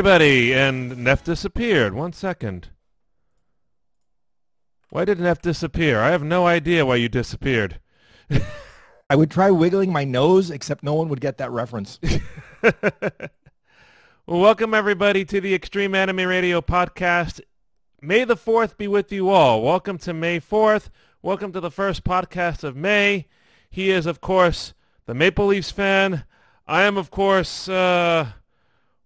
Everybody, and Neff disappeared. One second. Why did Neff disappear? I have no idea why you disappeared. I would try wiggling my nose, except no one would get that reference. well, welcome everybody to the Extreme Anime Radio podcast. May the 4th be with you all. Welcome to May 4th. Welcome to the first podcast of May. He is, of course, the Maple Leafs fan. I am, of course, uh,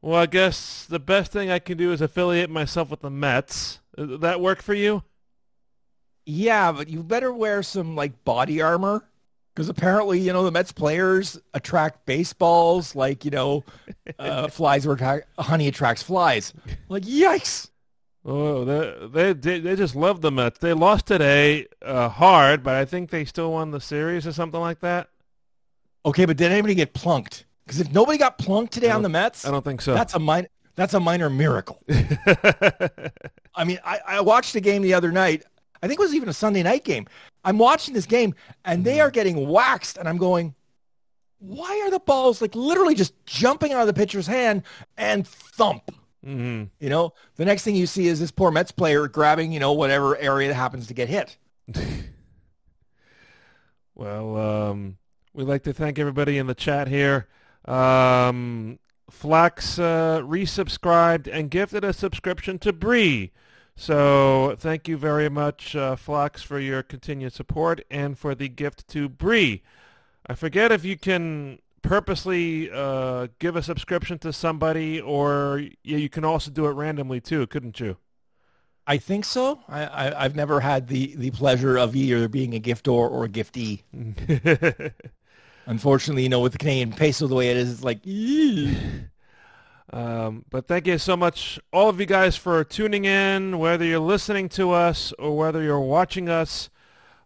well, I guess the best thing I can do is affiliate myself with the Mets. Does that work for you? Yeah, but you better wear some like body armor because apparently, you know, the Mets players attract baseballs like, you know, uh, flies attract, honey attracts flies. Like, yikes. Oh, they, they they just love the Mets. They lost today uh, hard, but I think they still won the series or something like that. Okay, but did anybody get plunked? Because if nobody got plunked today on the Mets, I don't think so. That's a minor. That's a minor miracle. I mean, I, I watched the game the other night. I think it was even a Sunday night game. I'm watching this game and they are getting waxed and I'm going, why are the balls like literally just jumping out of the pitcher's hand and thump? Mm-hmm. You know, the next thing you see is this poor Mets player grabbing, you know, whatever area that happens to get hit. well, um, we'd like to thank everybody in the chat here. Um, Flax uh, resubscribed and gifted a subscription to Bree. So thank you very much, uh, Flax, for your continued support and for the gift to Bree. I forget if you can purposely uh, give a subscription to somebody, or yeah, you can also do it randomly too, couldn't you? I think so. I, I have never had the the pleasure of either being a giftor or a giftee. Unfortunately, you know, with the Canadian peso the way it is, it's like. Um, but thank you so much, all of you guys, for tuning in, whether you're listening to us or whether you're watching us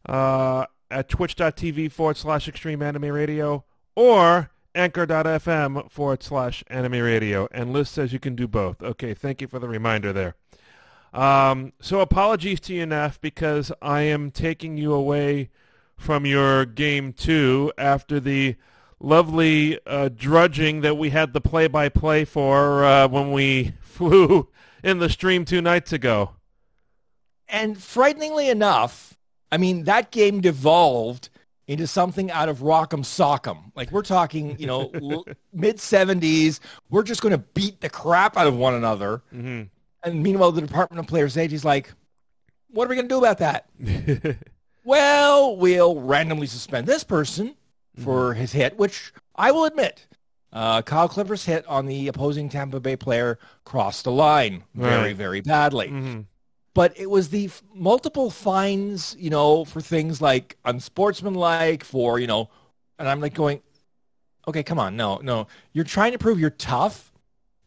uh, at twitch.tv forward slash extreme anime radio or anchor.fm forward slash anime radio. And Liz says you can do both. Okay, thank you for the reminder there. Um, so apologies to you, Neff, because I am taking you away from your game two after the lovely uh, drudging that we had the play-by-play for uh, when we flew in the stream two nights ago. And frighteningly enough, I mean, that game devolved into something out of Rock'em Sock'em. Like we're talking, you know, mid 70s. We're just going to beat the crap out of one another. Mm-hmm. And meanwhile, the Department of Player Safety is like, what are we going to do about that? well, we'll randomly suspend this person for his hit, which I will admit, uh, Kyle Clifford's hit on the opposing Tampa Bay player crossed the line very, Right. very badly. Mm-hmm. But it was the f- multiple fines, you know, for things like unsportsmanlike, for, you know, and I'm like going, okay, come on, no, no. You're trying to prove you're tough,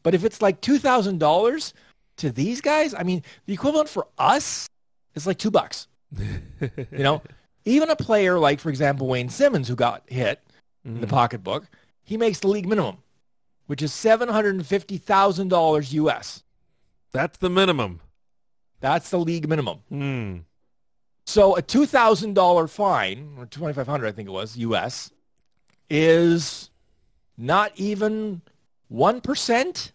but if it's like $2,000 to these guys, I mean, the equivalent for us is like two bucks. You know, even a player like, for example, Wayne Simmonds, who got hit in the pocketbook, he makes the league minimum, which is $750,000 US. That's the minimum. That's the league minimum. Hmm. So a $2,000 fine, or 2500 I think it was, US, is not even 1%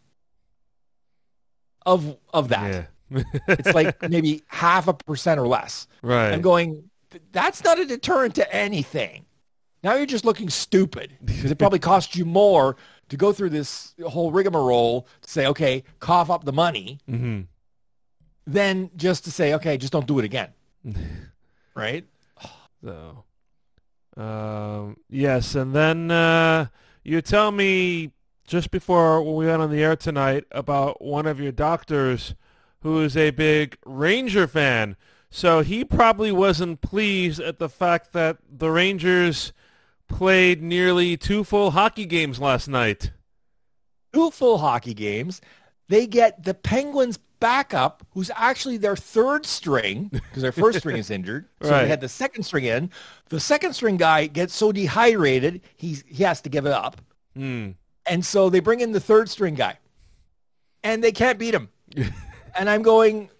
of, of that. Yeah. It's like maybe half a percent or less. right. I'm going, that's not a deterrent to anything. Now you're just looking stupid because it probably cost you more to go through this whole rigmarole to say, okay, cough up the money mm-hmm. than just to say, okay, just don't do it again. right? So, um, yes, and then uh, you tell me just before we went on the air tonight about one of your doctors who is a big Ranger fan. So he probably wasn't pleased at the fact that the Rangers played nearly two full hockey games last night. Two full hockey games. They get the Penguins backup, who's actually their third string because their first string is injured. So Right. they had the second string in. The second string guy gets so dehydrated, he's, he has to give it up. Hmm. And so they bring in the third string guy. And they can't beat him. and I'm going,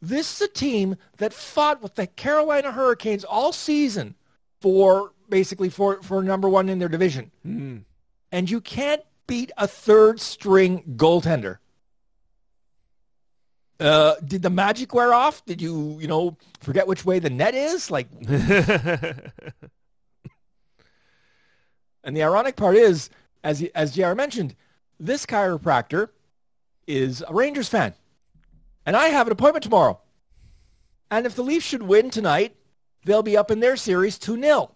this is a team that fought with the Carolina Hurricanes all season for basically for, for number one in their division. Hmm. And you can't beat a third string goaltender. Uh, did the magic wear off? Did you, you know, forget which way the net is? Like, and the ironic part is, as as JR mentioned, this chiropractor is a Rangers fan, and I have an appointment tomorrow. And if the Leafs should win tonight, they'll be up in their series 2-0,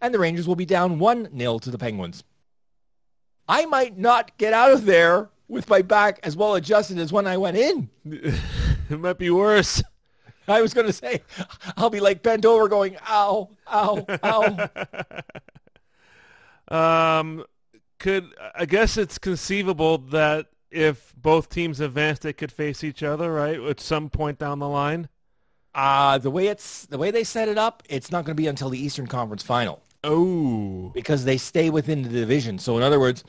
and the Rangers will be down 1-0 to the Penguins. I might not get out of there with my back as well adjusted as when I went in. it might be worse. I was going to say, I'll be like bent over going, ow, ow, ow. um, could I guess it's conceivable that if both teams advance, they could face each other, right, at some point down the line. Uh, the way it's the way they set it up, it's not going to be until the Eastern Conference Final. Oh, because they stay within the division. So in other words,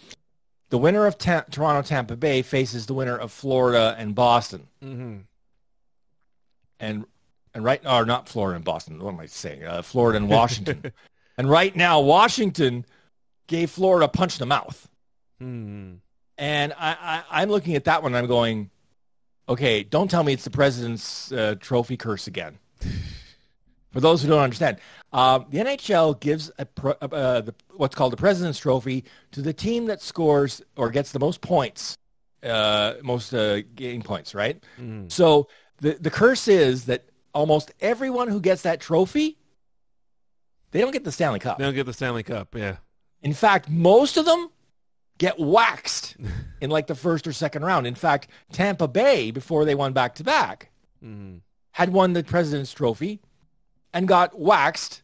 the winner of Ta- Toronto Tampa Bay faces the winner of Florida and Boston. Mm-hmm. And and right or not Florida and Boston. What am I saying? Uh, Florida and Washington. and right now Washington gave Florida a punch in the mouth. Mm-hmm. And I, I, am looking at that one. And I'm going, okay, don't tell me it's the president's uh, trophy curse again. For those who don't understand, uh, the NHL gives a pro, uh, the, what's called the President's Trophy to the team that scores or gets the most points, uh, most uh, game points, right? Mm. So the, the curse is that almost everyone who gets that trophy, they don't get the Stanley Cup. They don't get the Stanley Cup, yeah. In fact, most of them get waxed in like the first or second round. In fact, Tampa Bay, before they won back-to-back, mm. had won the President's Trophy and got waxed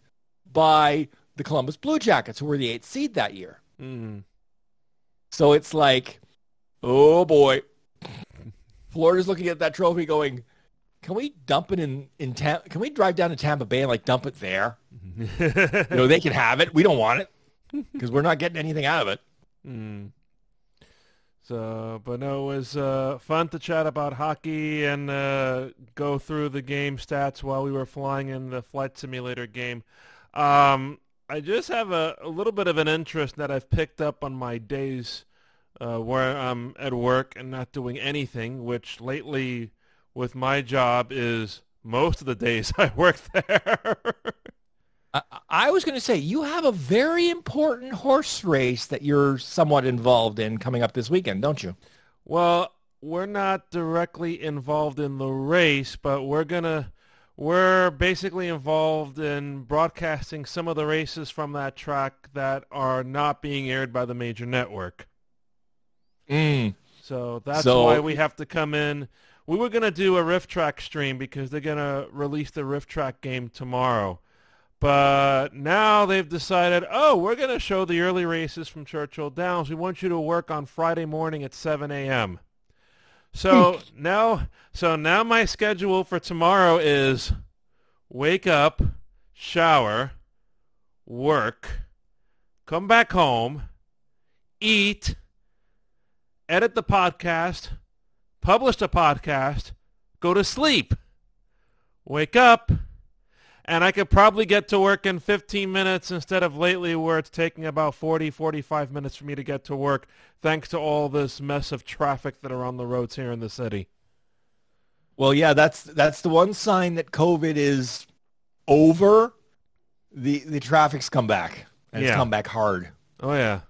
by the Columbus Blue Jackets, who were the eighth seed that year. Mm. So it's like, oh boy, Florida's looking at that trophy, going, "Can we dump it in in Tam- Can we drive down to Tampa Bay and like dump it there? you know, they can have it. We don't want it because we're not getting anything out of it." Mm. So, but no, it was uh, fun to chat about hockey and uh, go through the game stats while we were flying in the flight simulator game. Um, I just have a, a, little bit of an interest that I've picked up on my days uh, where I'm at work and not doing anything, which lately with my job is most of the days I work there. I, I was going to say you have a very important horse race that you're somewhat involved in coming up this weekend, don't you? Well, we're not directly involved in the race, but we're gonna we're basically involved in broadcasting some of the races from that track that are not being aired by the major network. Mm. So that's so, why we have to come in. We were going to do a RiffTrax stream because they're going to release the RiffTrax game tomorrow. But now they've decided, oh, we're going to show the early races from Churchill Downs. We want you to work on Friday morning at 7 a.m. So hmm. now, so now my schedule for tomorrow is wake up, shower, work, come back home, eat, edit the podcast, publish the podcast, go to sleep, wake up, and I could probably get to work in 15 minutes instead of lately where it's taking about 40, 45 minutes for me to get to work thanks to all this mess of traffic that are on the roads here in the city. Well, yeah, that's that's the one sign that COVID is over. The the traffic's come back and yeah. it's come back hard. Oh yeah.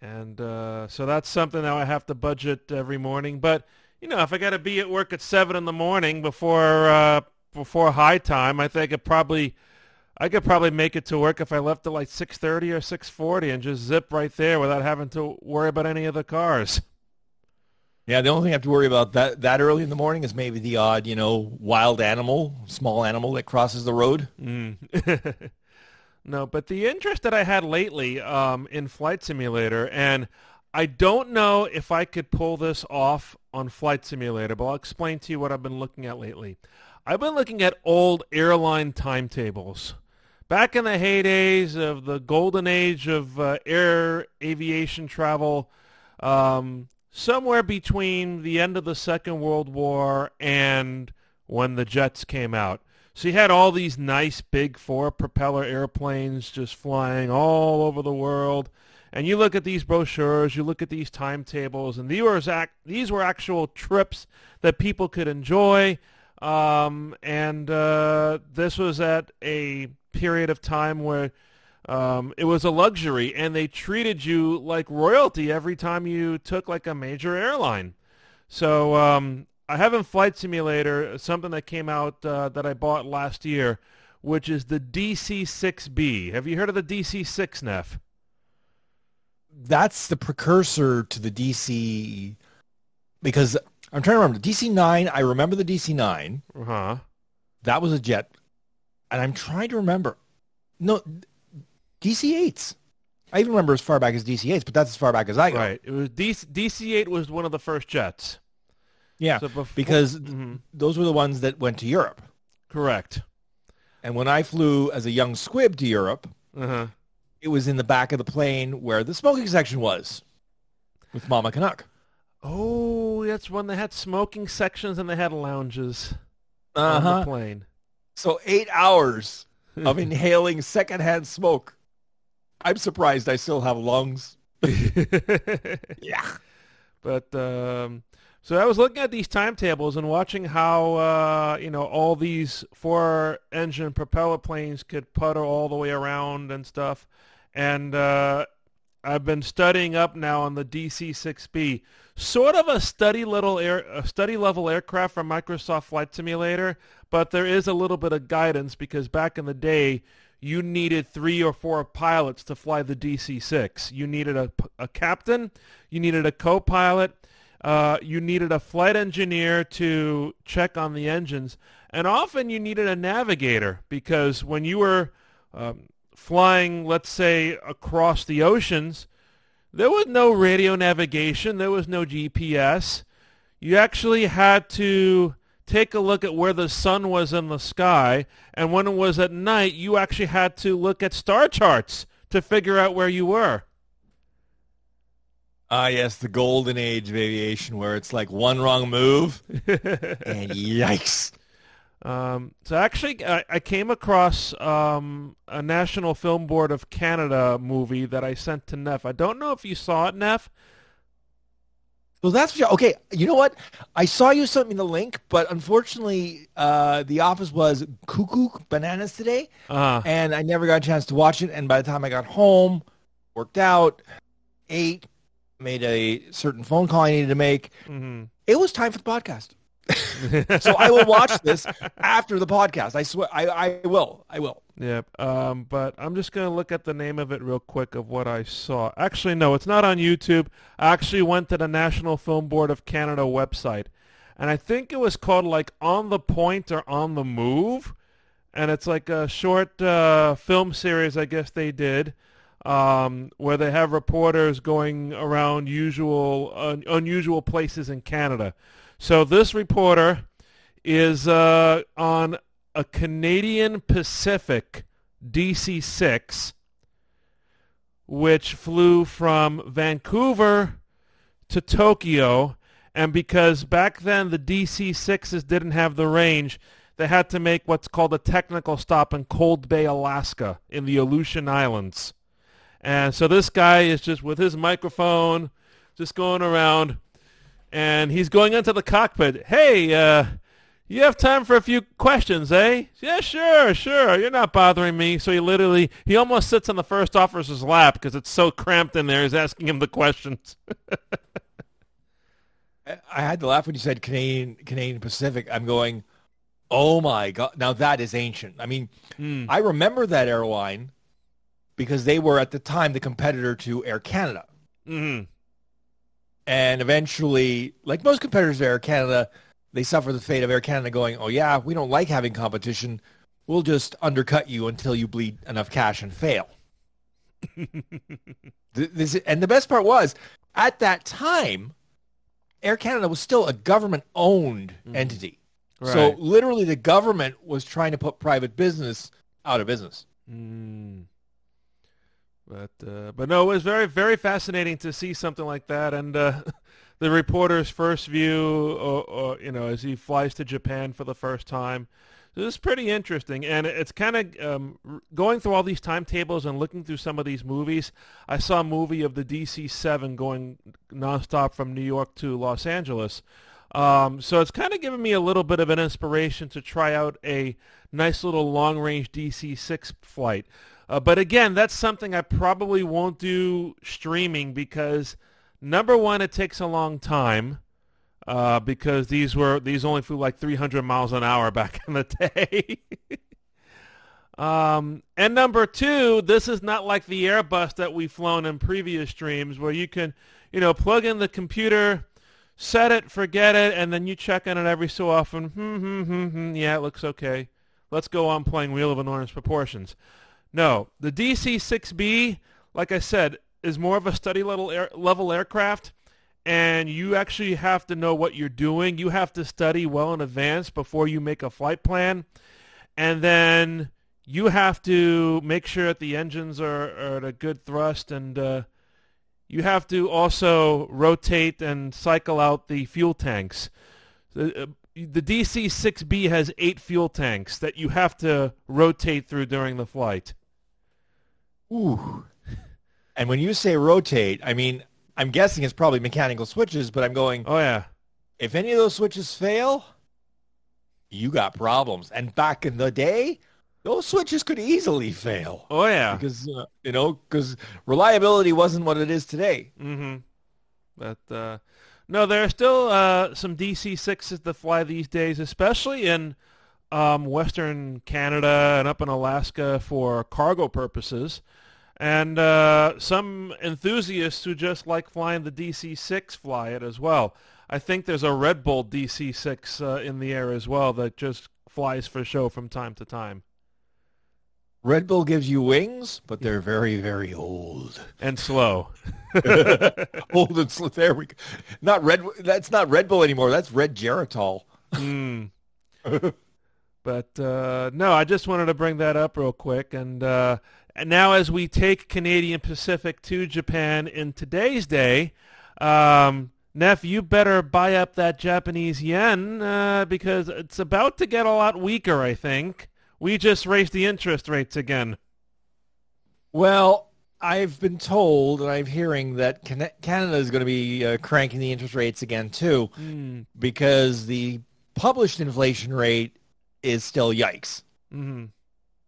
And uh, so that's something that I have to budget every morning. But you know, if I got to be at work at seven in the morning before uh, before high time, I think it probably I could probably make it to work if I left at like 6:30 or 6:40 and just zip right there without having to worry about any of the cars. Yeah, the only thing I have to worry about that that early in the morning is maybe the odd, you know, wild animal, small animal that crosses the road. Mm. no, but the interest that I had lately um, in Flight Simulator, and I don't know if I could pull this off on Flight Simulator, but I'll explain to you what I've been looking at lately. I've been looking at old airline timetables. Back in the heydays of the golden age of uh, air aviation travel, um, somewhere between the end of the Second World War and when the jets came out. So you had all these nice big four propeller airplanes just flying all over the world. And you look at these brochures, you look at these timetables, and these were, act, these were actual trips that people could enjoy. Um, and uh, this was at a period of time where um, it was a luxury, and they treated you like royalty every time you took like a major airline. So um, I have in Flight Simulator something that came out uh, that I bought last year, which is the DC-6B. Have you heard of the DC-6, Neff? That's the precursor to the DC because I'm trying to remember the DC-9. I remember the DC-9. Uh-huh. That was a jet. And I'm trying to remember. No, DC-8s. I even remember as far back as DC-8s, but that's as far back as I go. Right. It was DC, DC-8 was one of the first jets. Yeah, So before- because Mhm. those were the ones that went to Europe. Correct. And when I flew as a young squib to Europe, Uh-huh. It was in the back of the plane where the smoking section was with Mama Canuck. Oh, that's when they had smoking sections and they had lounges on the Uh-huh. plane. So eight hours of inhaling secondhand smoke. I'm surprised I still have lungs. Yeah. But um, so I was looking at these timetables and watching how uh, you know all these four-engine propeller planes could putter all the way around and stuff, and uh, I've been studying up now on the DC-6B, sort of a study little air, a study level aircraft from Microsoft Flight Simulator, but there is a little bit of guidance because back in the day you needed three or four pilots to fly the DC-6. You needed a, a captain, you needed a co-pilot, uh, you needed a flight engineer to check on the engines, and often you needed a navigator because when you were um, flying, let's say, across the oceans, there was no radio navigation, there was no GPS. You actually had to take a look at where the sun was in the sky, and when it was at night, you actually had to look at star charts to figure out where you were. Ah, yes, the golden age of aviation where it's like one wrong move and yikes. Um, so actually, I, I came across um, a National Film Board of Canada movie that I sent to Neff. I don't know if you saw it, Neff. So that's okay. You know what? I saw you sent me the link, but unfortunately, uh, the office was cuckoo bananas today, Uh, and I never got a chance to watch it. And by the time I got home, worked out, ate, made a certain phone call I needed to make, mhm. it was time for the podcast. So I will watch this after the podcast. I swear, I, I will. I will. Yep. Um, but I'm just going to look at the name of it real quick of what I saw. Actually, no, it's not on YouTube. I actually went to the National Film Board of Canada website, and I think it was called like On the Point or On the Move, and it's like a short uh, film series I guess they did. Um, where they have reporters going around usual un- unusual places in Canada. So this reporter is uh, on a Canadian Pacific DC-6, which flew from Vancouver to Tokyo. And because back then the DC-6s didn't have the range, they had to make what's called a technical stop in Cold Bay, Alaska, in the Aleutian Islands. And so this guy is just with his microphone, just going around, and he's going into the cockpit. Hey, uh, you have time for a few questions, eh? Yeah, sure, sure. You're not bothering me. So he literally, he almost sits on the first officer's lap because it's so cramped in there. He's asking him the questions. I had to laugh when you said Canadian Canadian Pacific. I'm going, oh my god! Now that is ancient. I mean, Hmm. I remember that airline because they were at the time the competitor to Air Canada, Mhm. And eventually, like most competitors to Air Canada, they suffer the fate of Air Canada going, oh yeah, we don't like having competition. We'll just undercut you until you bleed enough cash and fail. This, and the best part was, at that time, Air Canada was still a government-owned entity. Right. So literally, the government was trying to put private business out of business. Mm. But uh, but no, it was very very fascinating to see something like that, and uh, the reporter's first view, or, or you know, as he flies to Japan for the first time. This is pretty interesting, and it's kind of um, going through all these timetables and looking through some of these movies. I saw a movie of the DC-7 going nonstop from New York to Los Angeles. Um, so it's kind of given me a little bit of an inspiration to try out a nice little long-range DC-6 flight. Uh, but again, that's something I probably won't do streaming because number one, it takes a long time uh, because these were these only flew like 300 miles an hour back in the day. um, and number two, this is not like the Airbus that we've flown in previous streams where you can, you know, plug in the computer, set it, forget it, and then you check on it every so often. Hmm, hmm, hmm, hmm. Yeah, it looks okay. Let's go on playing Wheel of Enormous Proportions. No, the DC-6B, like I said, is more of a study level air, level aircraft and you actually have to know what you're doing. You have to study well in advance before you make a flight plan. And then you have to make sure that the engines are, are at a good thrust and uh, you have to also rotate and cycle out the fuel tanks. The, uh, the DC-6B has eight fuel tanks that you have to rotate through during the flight. Ooh. And when you say rotate, I mean, I'm guessing it's probably mechanical switches, but I'm going, Oh yeah. if any of those switches fail, you got problems. And back in the day, those switches could easily fail Oh yeah. because uh, you know because reliability wasn't what it is today. Mm-hmm. But uh, no, there are still uh, some DC sixes that fly these days, especially in um, Western Canada and up in Alaska for cargo purposes. And uh, some enthusiasts who just like flying the DC-6 fly it as well. I think there's a Red Bull DC-6 uh, in the air as well that just flies for show from time to time. Red Bull gives you wings, but they're very, very old. And slow. old and slow. There we go. Not Red. That's not Red Bull anymore. That's Red Geritol. Mm. but uh, no, I just wanted to bring that up real quick. And uh, and now, as we take Canadian Pacific to Japan in today's day, um, Neff, you better buy up that Japanese yen uh, because it's about to get a lot weaker, I think. We just raised the interest rates again. Well, I've been told, and I'm hearing that Canada is going to be uh, cranking the interest rates again too, mm. because the published inflation rate is still yikes. Mm-hmm.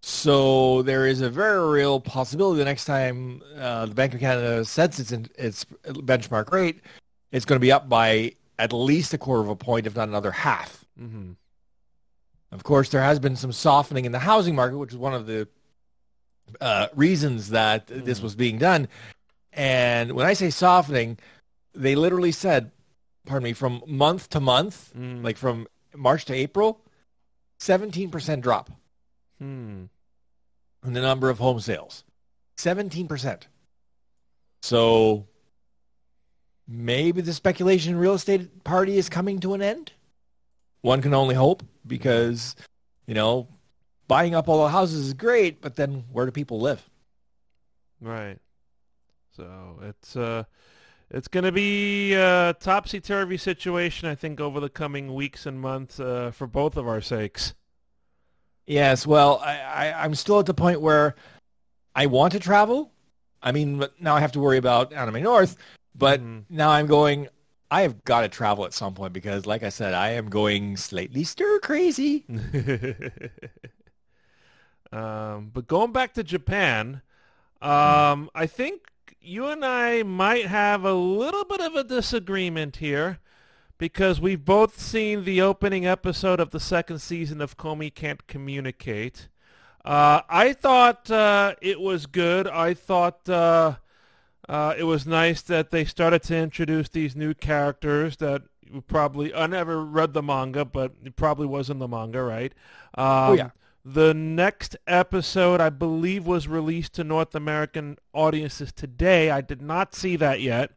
So there is a very real possibility the next time uh, the Bank of Canada sets its its benchmark rate, it's going to be up by at least a quarter of a point, if not another half. Mm-hmm. Of course, there has been some softening in the housing market, which is one of the uh, reasons that mm-hmm. this was being done. And when I say softening, they literally said, pardon me, from month to month, mm. like from March to April, 17% drop. Hmm in the number of home sales. 17%. So maybe the speculation real estate party is coming to an end. One can only hope because, you know, buying up all the houses is great, but then where do people live? Right. So it's uh it's going to be a topsy-turvy situation, I think, over the coming weeks and months uh, for both of our sakes. Yes, well, I, I, I'm still at the point where I want to travel. I mean, now I have to worry about Anime North, but mm-hmm. now I'm going. I have got to travel at some point because, like I said, I am going slightly stir crazy. um, but going back to Japan, um, I think you and I might have a little bit of a disagreement here because we've both seen the opening episode of the second season of Komi Can't Communicate. Uh, I thought uh, it was good. I thought uh, uh it was nice that they started to introduce these new characters that probably I never read the manga, but it probably was in the manga, right? Um, oh yeah. The next episode, I believe, was released to North American audiences today. I did not see that yet.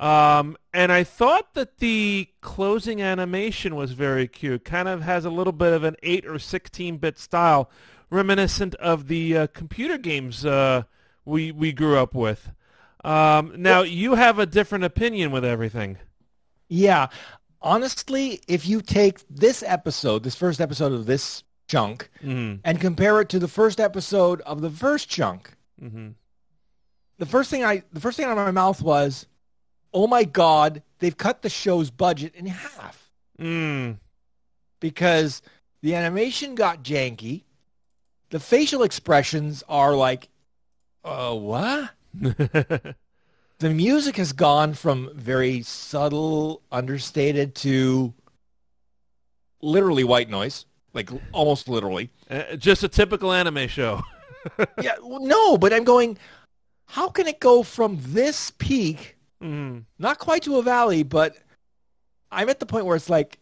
Um, and I thought that the closing animation was very cute. Kind of has a little bit of an 8 or 16-bit style, reminiscent of the uh, computer games uh, we, we grew up with. Um, now, you have a different opinion with everything. Yeah. Honestly, if you take this episode, this first episode of this chunk Mm-hmm. and compare it to the first episode of the first chunk, Mm-hmm. the first thing I the first thing out of my mouth was, "Oh my god, they've cut the show's budget in half." Mm. because the animation got janky. The facial expressions are like, uh, what? The music has gone from very subtle, understated to literally white noise, like almost literally. Uh, Just a typical anime show. yeah, well, no, but I'm going, how can it go from this peak, Mm-hmm. not quite to a valley, but I'm at the point where it's like,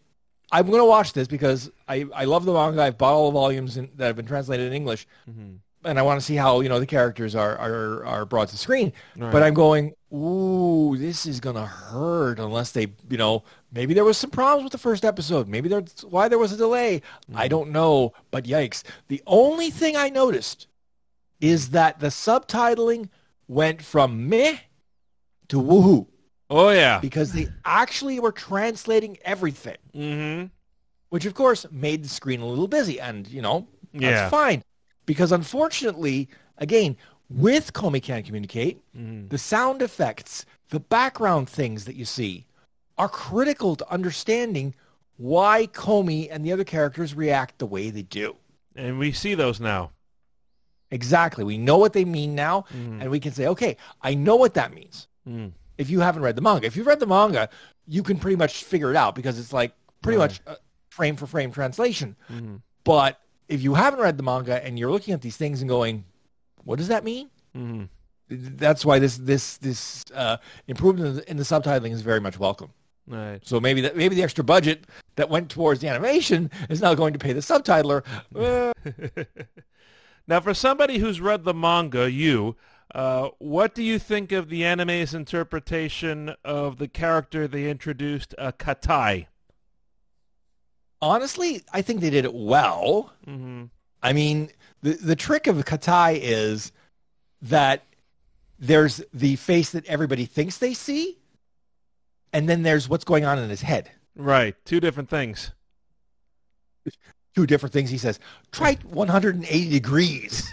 I'm going to watch this because I, I love the manga. I've bought all the volumes in, that have been translated in English. Mm-hmm. and I want to see how you know the characters are are, are brought to screen. Right. But I'm going, ooh, this is gonna hurt unless they, you know, maybe there was some problems with the first episode. Maybe that's why there was a delay. I don't know, but yikes! The only thing I noticed is that the subtitling went from meh to woohoo Oh yeah. because they actually were translating everything, Mm-hmm. which of course made the screen a little busy, and you know that's Yeah. fine. Because unfortunately, again, with Komi Can't Communicate, Mm-hmm. the sound effects, the background things that you see are critical to understanding why Komi and the other characters react the way they do. And we see those now. Exactly. We know what they mean now, Mm. and we can say, okay, I know what that means. Mm. If you haven't read the manga, if you've read the manga, you can pretty much figure it out because it's like pretty Right. much frame for frame translation. Mm-hmm. But if you haven't read the manga and you're looking at these things and going, what does that mean? Mm-hmm. That's why this this this uh, improvement in the, in the subtitling is very much welcome. Right. So maybe that maybe the extra budget that went towards the animation is now going to pay the subtitler. Now, for somebody who's read the manga, you, uh, what do you think of the anime's interpretation of the character they introduced, uh, Katai? honestly, I think they did it well. Mm-hmm. I mean, the the trick of Katai is that there's the face that everybody thinks they see, and then there's what's going on in his head. Right. Two different things. Two different things. He says, try 180 degrees.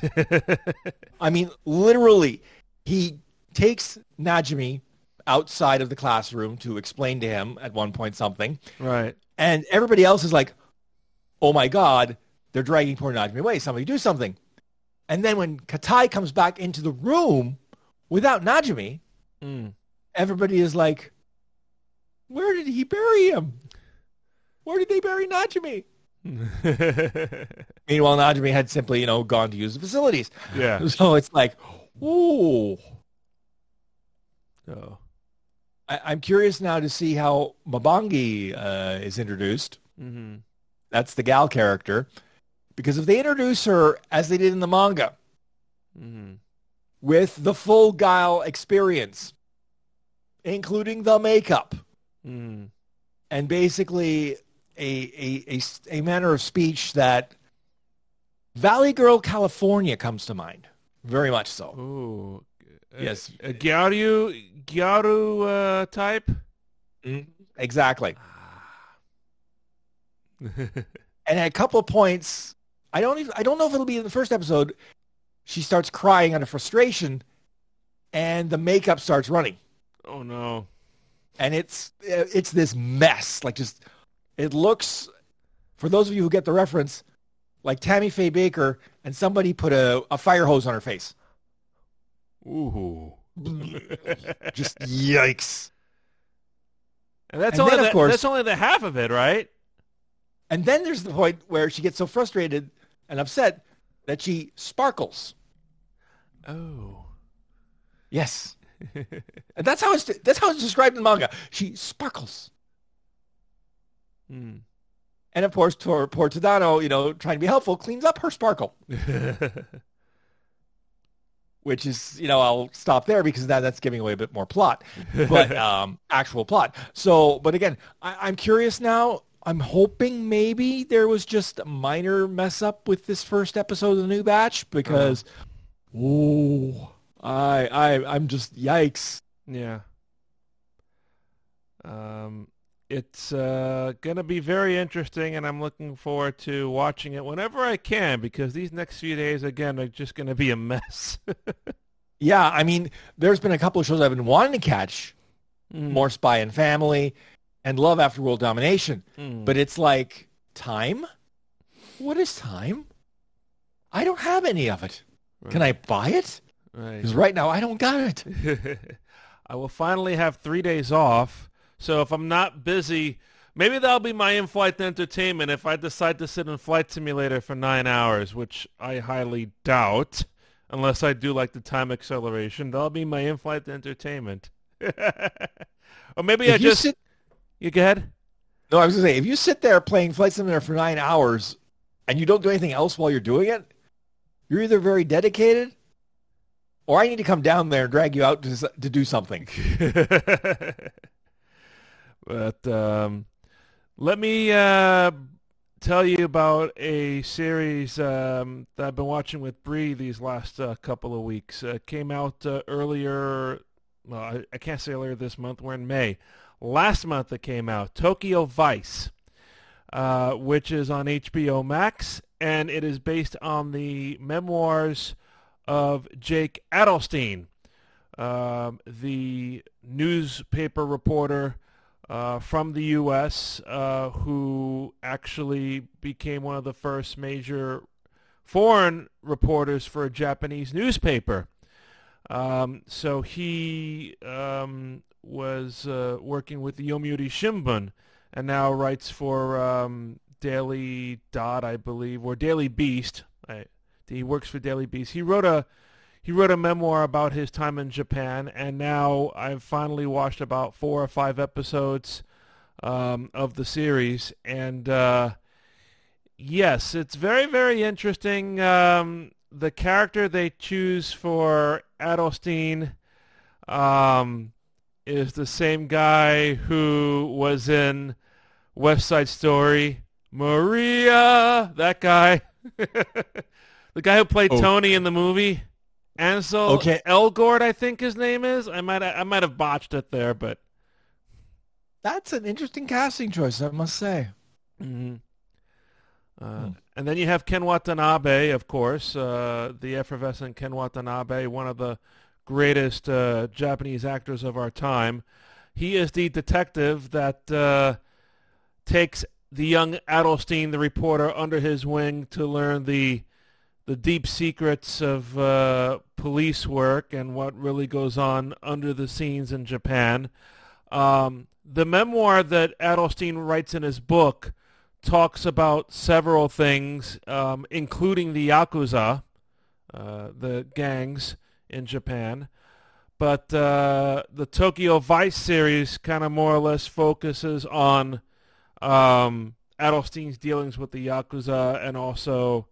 I mean, literally, he takes Najimi outside of the classroom to explain to him at one point something, right. and everybody else is like, "Oh my God, they're dragging poor Najimi away! Somebody do something!" And then when Katai comes back into the room without Najimi, Mm. everybody is like, "Where did he bury him? Where did they bury Najimi?" Meanwhile, Najimi had simply, you know, gone to use the facilities. yeah. So it's like, ooh. Oh. I, I'm curious now to see how Manbagi uh, is introduced. Mm-hmm. That's the gal character. Because if they introduce her as they did in the manga Mm-hmm. with the full gal experience, including the makeup Mm-hmm. and basically a, a, a, a manner of speech that Valley Girl California comes to mind. Very much so. Ooh. Uh, Yes. A Gyaru, Gyaru uh, type? Exactly. And at a couple of points, I don't even I don't know if it'll be in the first episode. She starts crying out of frustration, and the makeup starts running, oh, no. and it's it's this mess. Like just it looks. For those of you who get the reference, like Tammy Faye Bakker, and somebody put a, a fire hose on her face. Ooh. Just yikes! And that's And only then, of the, course- that's only the half of it, right? And then there's the point where she gets so frustrated and upset that she sparkles. Oh. Yes. And that's how it's that's how it's described in manga. She sparkles. Hmm. And of course, poor, poor Tadano, you know, trying to be helpful, cleans up her sparkle, which is, you know, I'll stop there because now that's giving away a bit more plot, but um, actual plot. So, but again, I, I'm curious now. I'm hoping maybe there was just a minor mess up with this first episode of the new batch because, oh, I, I, I'm just yikes. yeah. Um, it's uh, going to be very interesting, and I'm looking forward to watching it whenever I can because these next few days, again, are just going to be a mess. yeah, I mean, there's been a couple of shows I've been wanting to catch, mm. more Spy and Family, and Love After World Domination, mm. but it's like time. What is time? I don't have any of it. Right. Can I buy it? Because right. right now I don't got it. I will finally have three days off. So if I'm not busy, maybe that'll be my in-flight entertainment if I decide to sit in Flight Simulator for nine hours, which I highly doubt, unless I do like the time acceleration. That'll be my in-flight entertainment. or maybe if I just... Sit... You go ahead. No, I was going to say, if you sit there playing Flight Simulator for nine hours and you don't do anything else while you're doing it, you're either very dedicated or I need to come down there and drag you out to, to do something. but um, let me uh, tell you about a series um, that I've been watching with Bree these last uh, couple of weeks. Uh, came out uh, earlier, well, I, I, can't say earlier this month. We're in May. Last month it came out, Tokyo Vice, uh, which is on HBO Max, and it is based on the memoirs of Jake Adelstein, um, the newspaper reporter uh, from the U.S. Uh, who actually became one of the first major foreign reporters for a Japanese newspaper. Um, so he um, was uh, working with the Yomiuri Shimbun and now writes for um, Daily Dot, I believe, or Daily Beast. I, he works for Daily Beast. He wrote a he wrote a memoir about his time in Japan, and now I've finally watched about four or five episodes um, of the series, and uh, yes, it's very very interesting. Um, the character they choose for Adelstein um, is the same guy who was in West Side Story. Maria, that guy. The guy who played oh. Tony in the movie, Ansel okay. Elgort, I think his name is. I might I might have botched it there, but that's an interesting casting choice, I must say. Mm-hmm. Uh, hmm. And then you have Ken Watanabe, of course, uh, the effervescent Ken Watanabe, one of the greatest uh, Japanese actors of our time. He is the detective that uh, takes the young Adelstein, the reporter, under his wing to learn the the deep secrets of uh, police work and what really goes on under the scenes in Japan. Um, the memoir that Adelstein writes in his book talks about several things, um, including the Yakuza, uh, the gangs in Japan. But uh, the Tokyo Vice series kind of more or less focuses on um, Adelstein's dealings with the Yakuza and also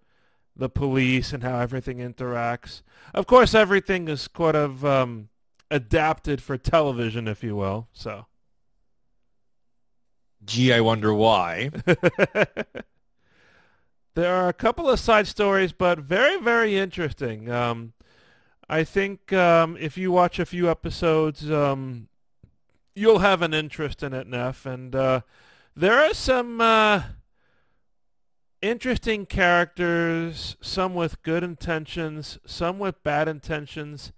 the police and how everything interacts. Of course, everything is sort of um, adapted for television, if you will. So, gee, I wonder why. there are a couple of side stories, but very, very interesting. Um, I think um, if you watch a few episodes, um, you'll have an interest in it, Neff. And uh, there are some. Uh, interesting characters, some with good intentions, some with bad intentions,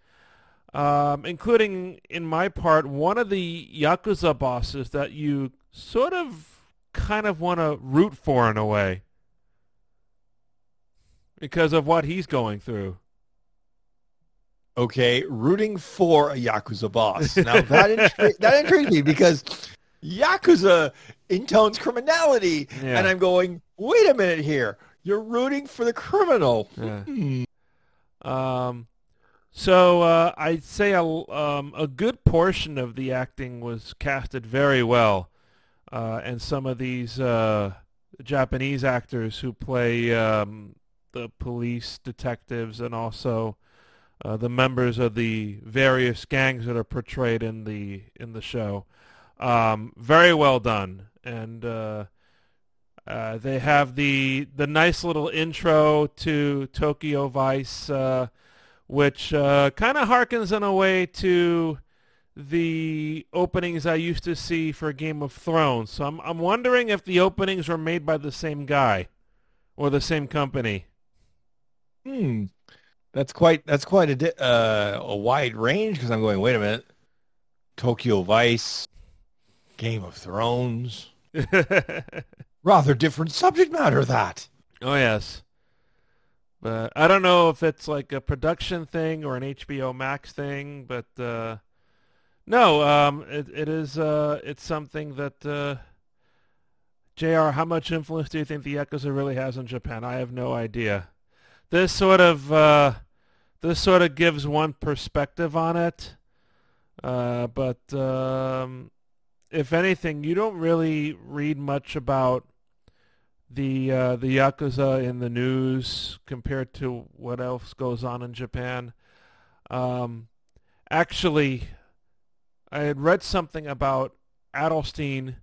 um, including, in my part, one of the Yakuza bosses that you sort of kind of want to root for in a way because of what he's going through. Okay, rooting for a Yakuza boss. Now that intri- that intrigues me because Yakuza intones criminality. Yeah. And I'm going, wait a minute here. You're rooting for the criminal. Yeah. Hmm. Um, so uh, I'd say a, um, a good portion of the acting was casted very well. Uh, and some of these uh, Japanese actors who play um, the police detectives and also uh, the members of the various gangs that are portrayed in the in the show. Um, very well done, and uh, uh, they have the the nice little intro to Tokyo Vice, uh, which uh, kind of harkens in a way to the openings I used to see for Game of Thrones. So I'm I'm wondering if the openings were made by the same guy or the same company. Hmm. That's quite that's quite a di- uh, a wide range because I'm going. Wait a minute. Tokyo Vice, Game of Thrones. Rather different subject matter. That. oh yes. But I don't know if it's like a production thing or an HBO Max thing, but uh, no, um, it, it is. Uh, it's something that. Uh, Jr. How much influence do you think the Yakuza really has in Japan? I have no idea. This sort of uh, this sort of gives one perspective on it, uh, but um, if anything, you don't really read much about the uh, the yakuza in the news compared to what else goes on in Japan. Um, actually, I had read something about Adelstein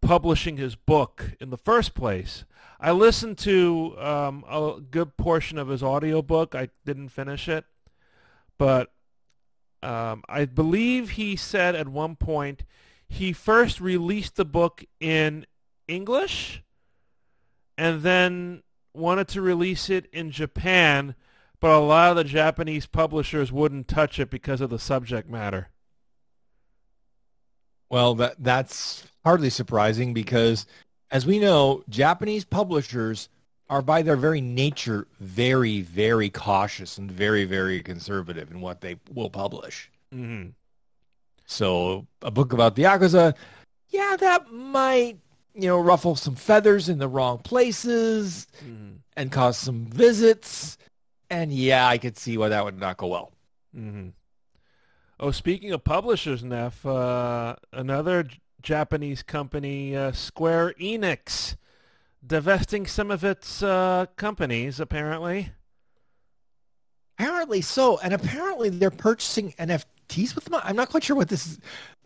publishing his book in the first place. I listened to um, a good portion of his audiobook. I didn't finish it, but um, I believe he said at one point he first released the book in English and then wanted to release it in Japan, but a lot of the Japanese publishers wouldn't touch it because of the subject matter. Well, that that's hardly surprising because, as we know, Japanese publishers are by their very nature very, very cautious and very, very conservative in what they will publish. Mm-hmm. So a book about the Yakuza, yeah, that might, you know, ruffle some feathers in the wrong places Mm-hmm. and cause some visits. And yeah, I could see why that would not go well. Mm-hmm. Oh, speaking of publishers, Neff, uh, another J- Japanese company, uh, Square Enix, divesting some of its uh, companies, apparently. Apparently so, and apparently they're purchasing NFTs with the money. I'm not quite sure what this is.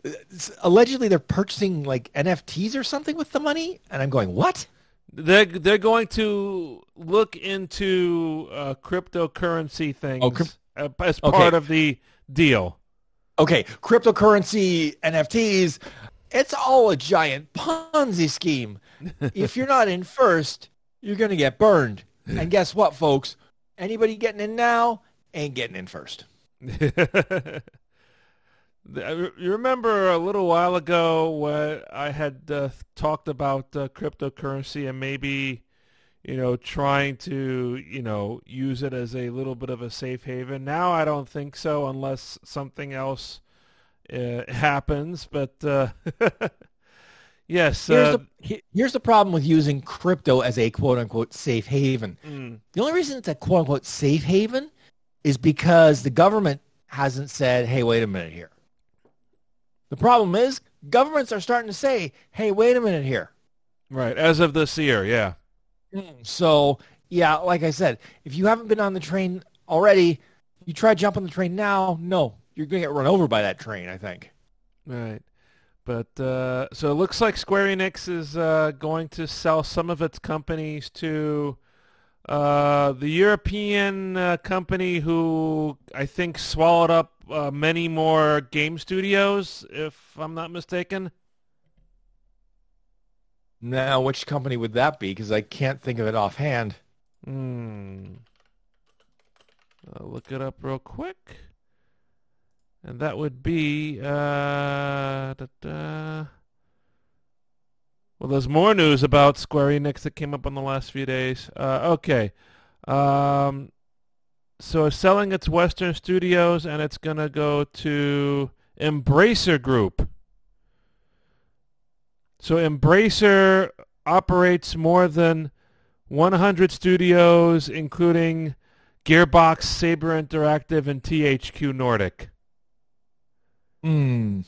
It's- allegedly, they're purchasing like NFTs or something with the money, and I'm going, what? They're, they're going to look into uh, cryptocurrency things Oh, cryp- uh, as Okay. part of the deal. Okay, cryptocurrency NFTs. It's all a giant Ponzi scheme. if you're not in first, you're going to get burned. And guess what, folks? Anybody getting in now ain't getting in first. The- You remember a little while ago when I had uh, talked about uh, cryptocurrency and maybe, you know, trying to, you know, use it as a little bit of a safe haven. Now I don't think so unless something else uh, happens. But uh, yes, Here's, uh, the, here's the problem with using crypto as a quote unquote safe haven. mm, The only reason it's a quote unquote safe haven is because the government hasn't said, hey, wait a minute here. The problem is governments are starting to say, hey, wait a minute here. right. As of this year, yeah. So, yeah, like I said, if you haven't been on the train already, you try to jump on the train now, no, you're going to get run over by that train, I think. Right. But uh, so it looks like Square Enix is uh, going to sell some of its companies to uh, the European uh, company who I think swallowed up uh, many more game studios, if I'm not mistaken. Now, which company would that be? Because I can't think of it offhand. Hmm. I'll look it up real quick. And that would be uh, da, da. Well, there's more news about Square Enix that came up in the last few days. Uh, okay. Um, so it's selling its Western studios, and it's going to go to Embracer Group. So Embracer operates more than 100 studios, including Gearbox, Saber Interactive, and THQ Nordic. Hmm.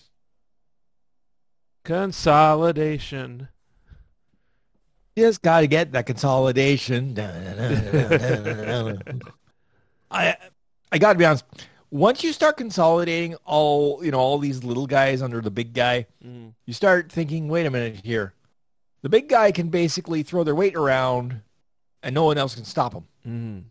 Consolidation. Just got to get that consolidation. I I got to be honest. Once you start consolidating all you know all these little guys under the big guy, Mm. you start thinking, wait a minute here. The big guy can basically throw their weight around, and no one else can stop him. Mm.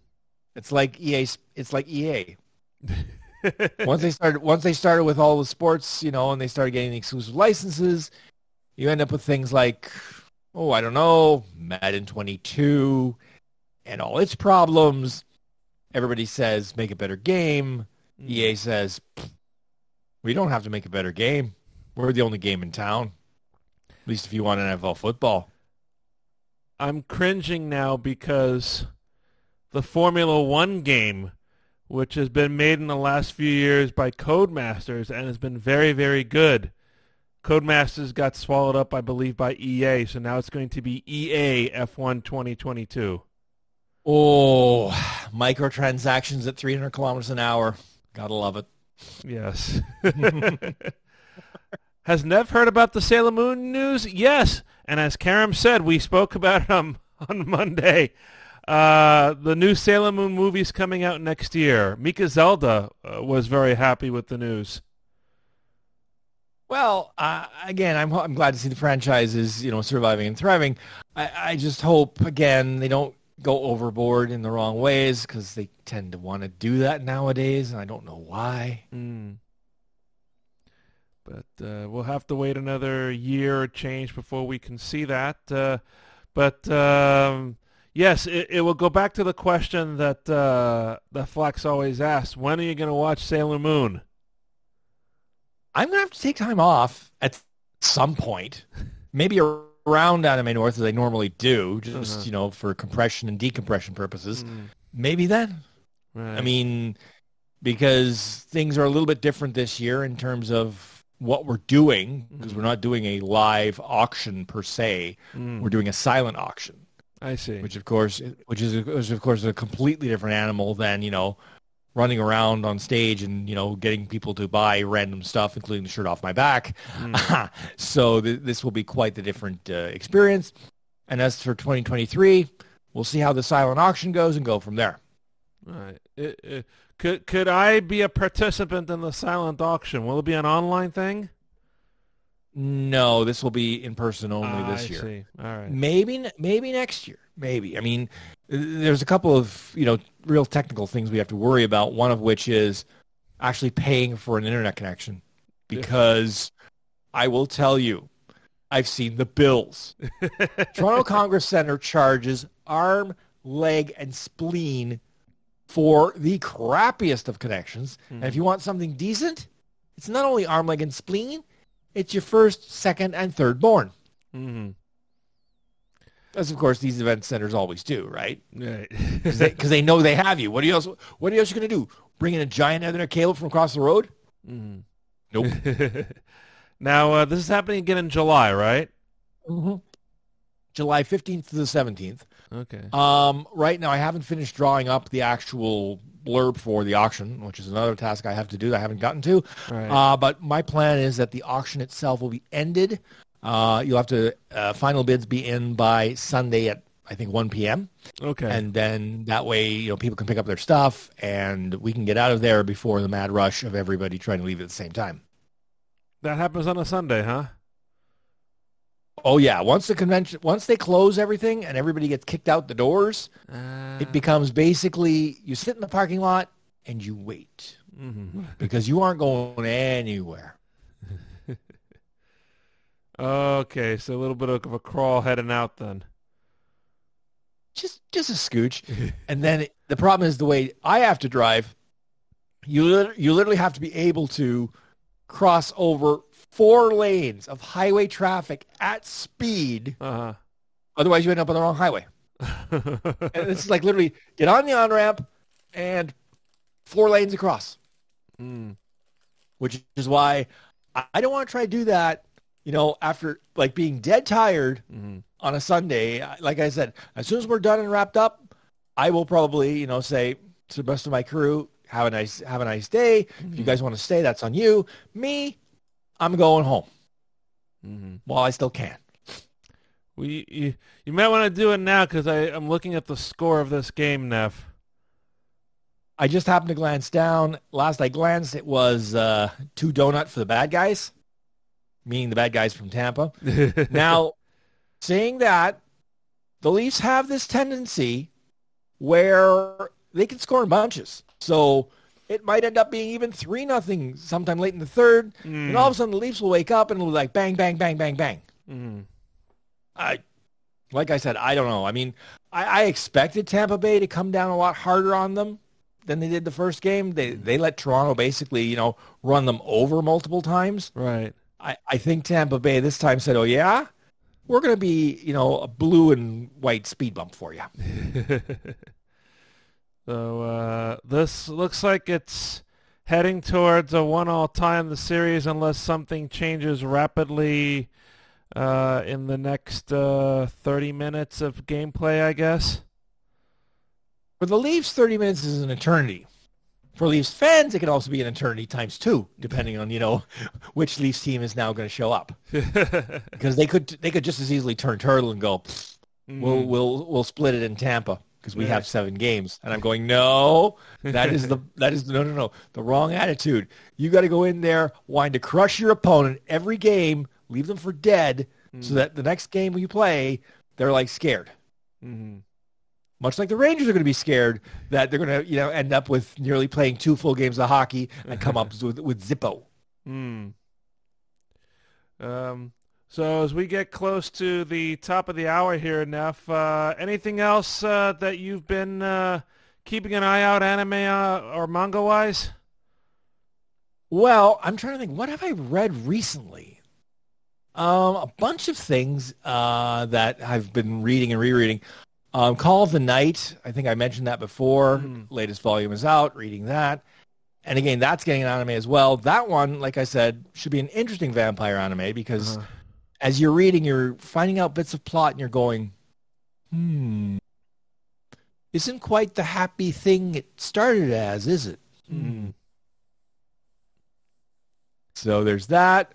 It's like EA. It's like EA. once they started, once they started with all the sports, you know, and they started getting the exclusive licenses, you end up with things like, oh, I don't know, Madden 22 and all its problems. Everybody says make a better game. Mm. EA says we don't have to make a better game. We're the only game in town. At least if you want NFL football. I'm cringing now because the Formula One game, which has been made in the last few years by Codemasters and has been very, very good. Codemasters got swallowed up, I believe, by EA, so now it's going to be EA F1 2022. Oh, microtransactions at 300 kilometers an hour. Gotta love it. Yes. Has Nev heard about the Sailor Moon news? Yes. And as Karam said, we spoke about it on, on Monday. Uh, the new Sailor Moon movie's coming out next year. Mika Zelda uh, was very happy with the news. Well, uh, again, I'm I'm glad to see the franchises, you know surviving and thriving. I, I just hope again they don't go overboard in the wrong ways because they tend to want to do that nowadays, and I don't know why. Mm. But uh, we'll have to wait another year or change before we can see that. Uh, but um, yes, it, it will go back to the question that uh, that Flex always asks: When are you going to watch Sailor Moon? I'm gonna have to take time off at some point, maybe around Anime North as I normally do, just Uh-huh. you know for compression and decompression purposes. Mm, Maybe then. right. I mean, because things are a little bit different this year in terms of what we're doing, because Mhm. we're not doing a live auction per se. Mm, We're doing a silent auction, I see. which of course, which is, is of course a completely different animal than you know running around on stage and you know getting people to buy random stuff, including the shirt off my back. Mm, so th- this will be quite the different uh, experience. And as for 2023, we'll see how the silent auction goes and go from there. right. It- it- could could I be a participant in the silent auction? Will it be an online thing? No, this will be in person only Ah, this I year. see. All right. Maybe maybe next year. Maybe. I mean, there's a couple of you know real technical things we have to worry about. One of which is actually paying for an internet connection, because I will tell you, I've seen the bills. Toronto Congress Center charges arm, leg, and spleen for the crappiest of connections. And if you want something decent, it's not only arm, leg, and spleen, it's your first, second, and third born. hmm As of course these event centers always do, right? Right. Because they, they know they have you. What are you else? What else you gonna do? Bring in a giant Ethernet cable from across the road? Mhm. Nope. now uh, this is happening again in July, right? mm-hmm. July fifteenth to the seventeenth. Okay. Um, right now, I haven't finished drawing up the actual blurb for the auction, which is another task I have to do that I haven't gotten to. Right. Uh, but my plan is that the auction itself will be ended. Uh, you'll have to uh, final bids be in by Sunday at I think 1 p.m. okay. and then that way you know people can pick up their stuff and we can get out of there before the mad rush of everybody trying to leave at the same time. that happens on a Sunday, huh? Oh yeah, once the convention, once they close everything and everybody gets kicked out the doors, Uh, it becomes basically you sit in the parking lot and you wait mhm. because you aren't going anywhere. Okay, so a little bit of a crawl heading out then. Just just a scooch. and then it- the problem is the way I have to drive. You lit- you literally have to be able to cross over four lanes of highway traffic at speed. Uh-huh. Otherwise, you end up on the wrong highway. And it's like literally get on the on ramp and four lanes across. mm. which is why I don't want to try to do that, you know, after like being dead tired Mhm. on a Sunday. Like I said, as soon as we're done and wrapped up, I will probably, you know, say to the rest of my crew, have a nice, have a nice day. If you guys want to stay, that's on you. Me, I'm going home Mhm. while I still can. Well, you, you, you might want to do it now because I'm looking at the score of this game, Neff. I just happened to glance down. Last I glanced, it was uh, two donut for the bad guys, meaning the bad guys from Tampa. Now, saying that, the Leafs have this tendency where they can score in bunches. So it might end up being even three nothing sometime late in the third, and all of a sudden the Leafs will wake up and it'll be like bang, bang, bang, bang, bang. Mm. I, like I said, I don't know. I mean, I, I expected Tampa Bay to come down a lot harder on them than they did the first game. They they let Toronto basically, you know, run them over multiple times. Right. I, I think Tampa Bay this time said, "Oh yeah, we're going to be, you know, a blue and white speed bump for you." so uh, this looks like it's heading towards a one-all tie in the series unless something changes rapidly uh, in the next uh, 30 minutes of gameplay, I guess. For the Leafs, 30 minutes is an eternity. For Leafs fans, it can also be an eternity times two, depending on, you know, which Leafs team is now going to show up. because they could they could just as easily turn turtle and go, we'll we'll we'll split it in Tampa because we Yeah. have seven games. And I'm going, no, that is the that is no no no the wrong attitude. You got to go in there, wanting to crush your opponent every game, leave them for dead, so that the next game you play, they're like scared. Mhm. Much like the Rangers are going to be scared that they're going to, you know, end up with nearly playing two full games of hockey and come up with, with Zippo. Mm. Um, so as we get close to the top of the hour here, Neff, uh, anything else uh, that you've been uh, keeping an eye out anime uh, or manga-wise? Well, I'm trying to think. What have I read recently? Um, a bunch of things uh, that I've been reading and rereading. Um, Call of the Night. I think I mentioned that before. Mhm. Latest volume is out. Reading that, and again, that's getting an anime as well. That one, like I said, should be an interesting vampire anime because Uh-huh. as you're reading, you're finding out bits of plot, and you're going, "Hmm, isn't quite the happy thing it started as, is it?" Mm. So there's that.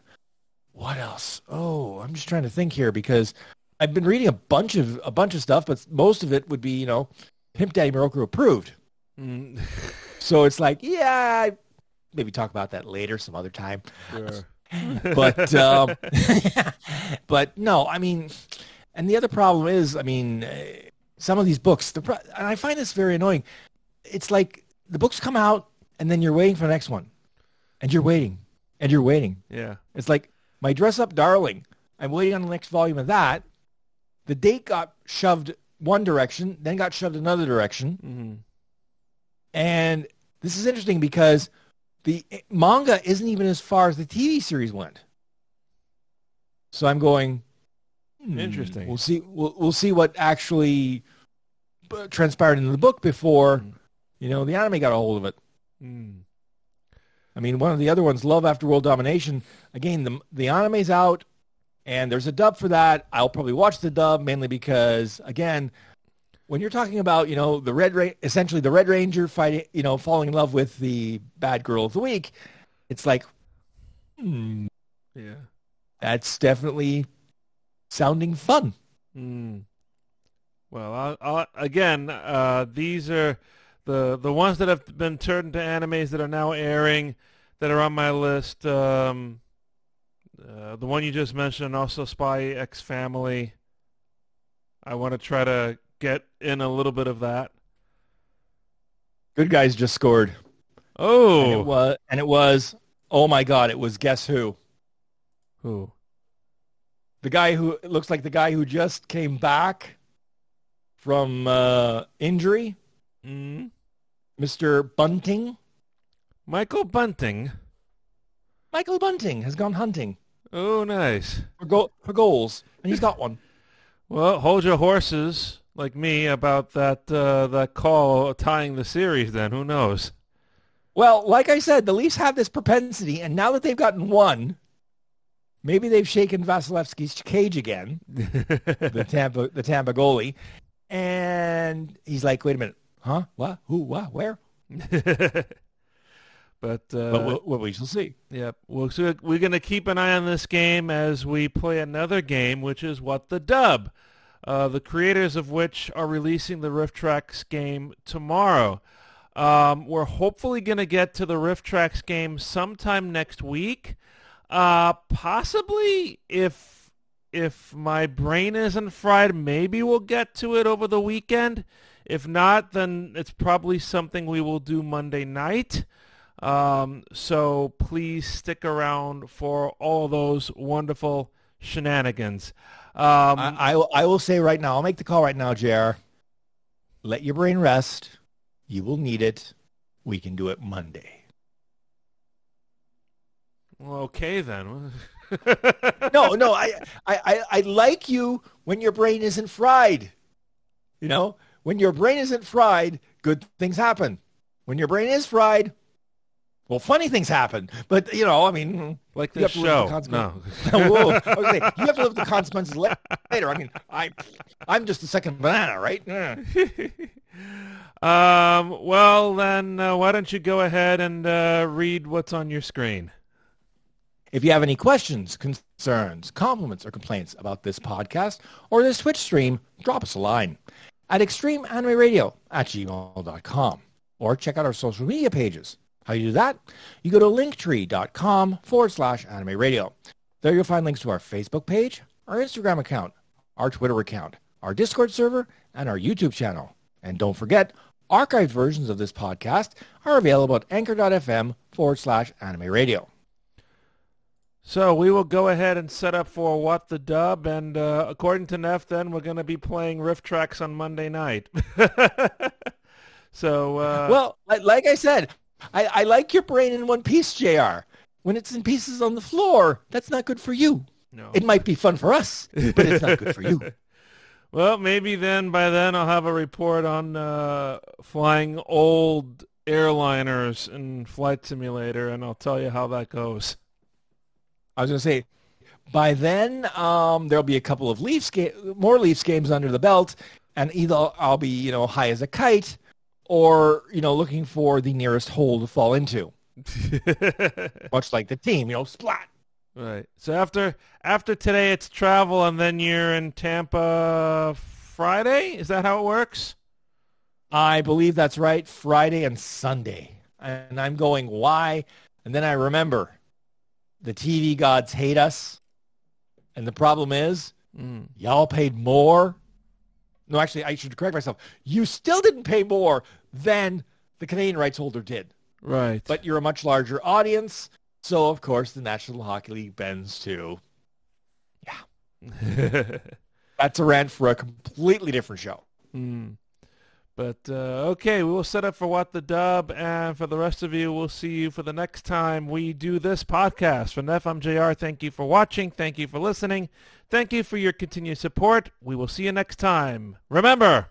What else? Oh, I'm just trying to think here because I've been reading a bunch of a bunch of stuff, but most of it would be, you know, Pimp Daddy Miroku approved. Mm. So it's like, yeah, maybe talk about that later some other time. Sure. But um, but no, I mean, and the other problem is, I mean, uh, some of these books, the pro- and I find this very annoying. It's like the books come out and then you're waiting for the next one, and you're waiting, and you're waiting. yeah. It's like my dress up darling. I'm waiting on the next volume of that. The date got shoved one direction, then got shoved another direction. Mm. And this is interesting because the manga isn't even as far as the TV series went. So I'm going. hmm, Interesting. We'll see. We'll, we'll see what actually uh, transpired in the book before, Mm. you know, the anime got a hold of it. Mm. I mean, one of the other ones, Love After World Domination. Again, the the anime's out, and there's a dub for that. I'll probably watch the dub mainly because, again, when you're talking about you know the Red Ra- essentially the Red Ranger fighting, you know, falling in love with the bad girl of the week, it's like, hmm, Yeah. that's definitely sounding fun. Mm. Well, I'll, I'll, again, uh, these are the the ones that have been turned into animes that are now airing that are on my list. Um, uh, the one you just mentioned, also Spy X Family. I want to try to get in a little bit of that. Good guys just scored, and it Oh, was, and it was, oh my god, it was guess who? who? the guy who it looks like the guy who just came back from uh, injury, Mm? Mr. Bunting. Michael Bunting. Michael Bunting has gone hunting Oh, nice. for, go- for goals, and he's got one. Well, hold your horses, like me, about that uh, that call tying the series. Then who knows? Well, like I said, the Leafs have this propensity, and now that they've gotten one, maybe they've shaken Vasilevskiy's cage again, the Tampa the Tampa goalie, and he's like, "Wait a minute, huh? What? Who? What? Where?" but uh, But we'll, well, we shall see. Yep. Well, so we're going to keep an eye on this game as we play another game, which is What the Dub, uh, the creators of which are releasing the RiffTrax game tomorrow. Um, we're hopefully going to get to the RiffTrax game sometime next week. Uh, possibly, if if my brain isn't fried, maybe we'll get to it over the weekend. If not, then it's probably something we will do Monday night. Um, so please stick around for all those wonderful shenanigans. Um, I, I, will- I will say right now, I'll make the call right now, JR. Let your brain rest. You will need it. We can do it Monday. Well, okay then. No, no, I, I, I, I like you when your brain isn't fried. You know, when your brain isn't fried, good things happen. When your brain is fried, well, funny things happen. But, you know, I mean, like You this have to live with the show. No. consequences. Whoa, I was gonna say, you have to live with the consequences la- later. I mean, I, I'm just the second banana, right? Yeah. um, well, then uh, why don't you go ahead and uh, read what's on your screen? If you have any questions, concerns, compliments, or complaints about this podcast or this Twitch stream, drop us a line at extremeanimeradio at gmail.com or check out our social media pages. How you do that? You go to linktree.com forward slash anime radio. There you'll find links to our Facebook page, our Instagram account, our Twitter account, our Discord server, and our YouTube channel. And don't forget, archived versions of this podcast are available at anchor.fm forward slash anime radio. So we will go ahead and set up for What the Dub, and uh, according to Neff, then we're going to be playing RiffTrax on Monday night. so uh, well, like, like I said, I, I like your brain in one piece, JR. When it's in pieces on the floor, that's not good for you. no. It might be fun for us, but it's not good for you. Well, maybe then by then I'll have a report on uh, flying old airliners in Flight Simulator, and I'll tell you how that goes. I was going to say, by then um, there'll be a couple of Leafs ga- more Leafs games under the belt, and either I'll be you know high as a kite, or you know looking for the nearest hole to fall into, much like the team, you know, splat. right. So after after today, it's travel, and then you're in Tampa Friday. Is that how it works? I believe that's right. Friday and Sunday. And I'm going, why? And then I remember the TV gods hate us. And the problem is, Mm. y'all paid more. No, actually, I should correct myself. You still didn't pay more than the Canadian rights holder did. Right. But you're a much larger audience. So, of course, the National Hockey League bends too. Yeah. That's a rant for a completely different show. Mm. But uh, okay, we will set up for what the dub, and for the rest of you, we'll see you for the next time we do this podcast. From FMJR, thank you for watching, thank you for listening, thank you for your continued support. We will see you next time. Remember,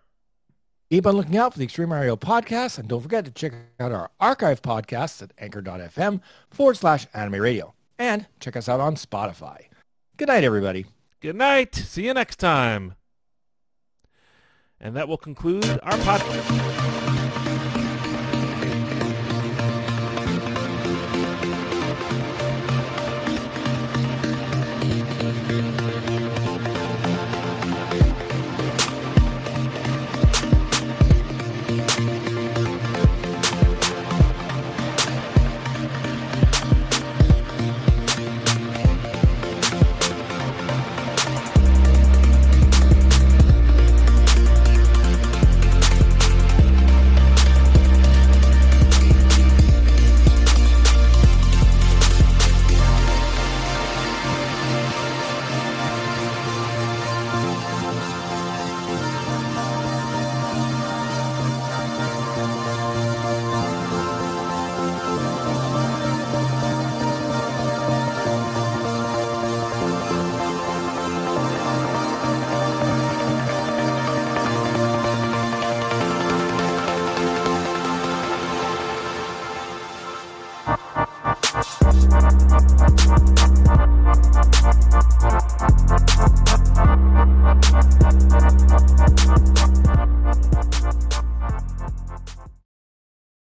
Keep on looking out for the Extreme Mario podcast, and don't forget to check out our archive podcasts at anchor.fm forward slash anime radio. And check us out on Spotify. Good night, everybody. good night. See you next time. And that will conclude our podcast.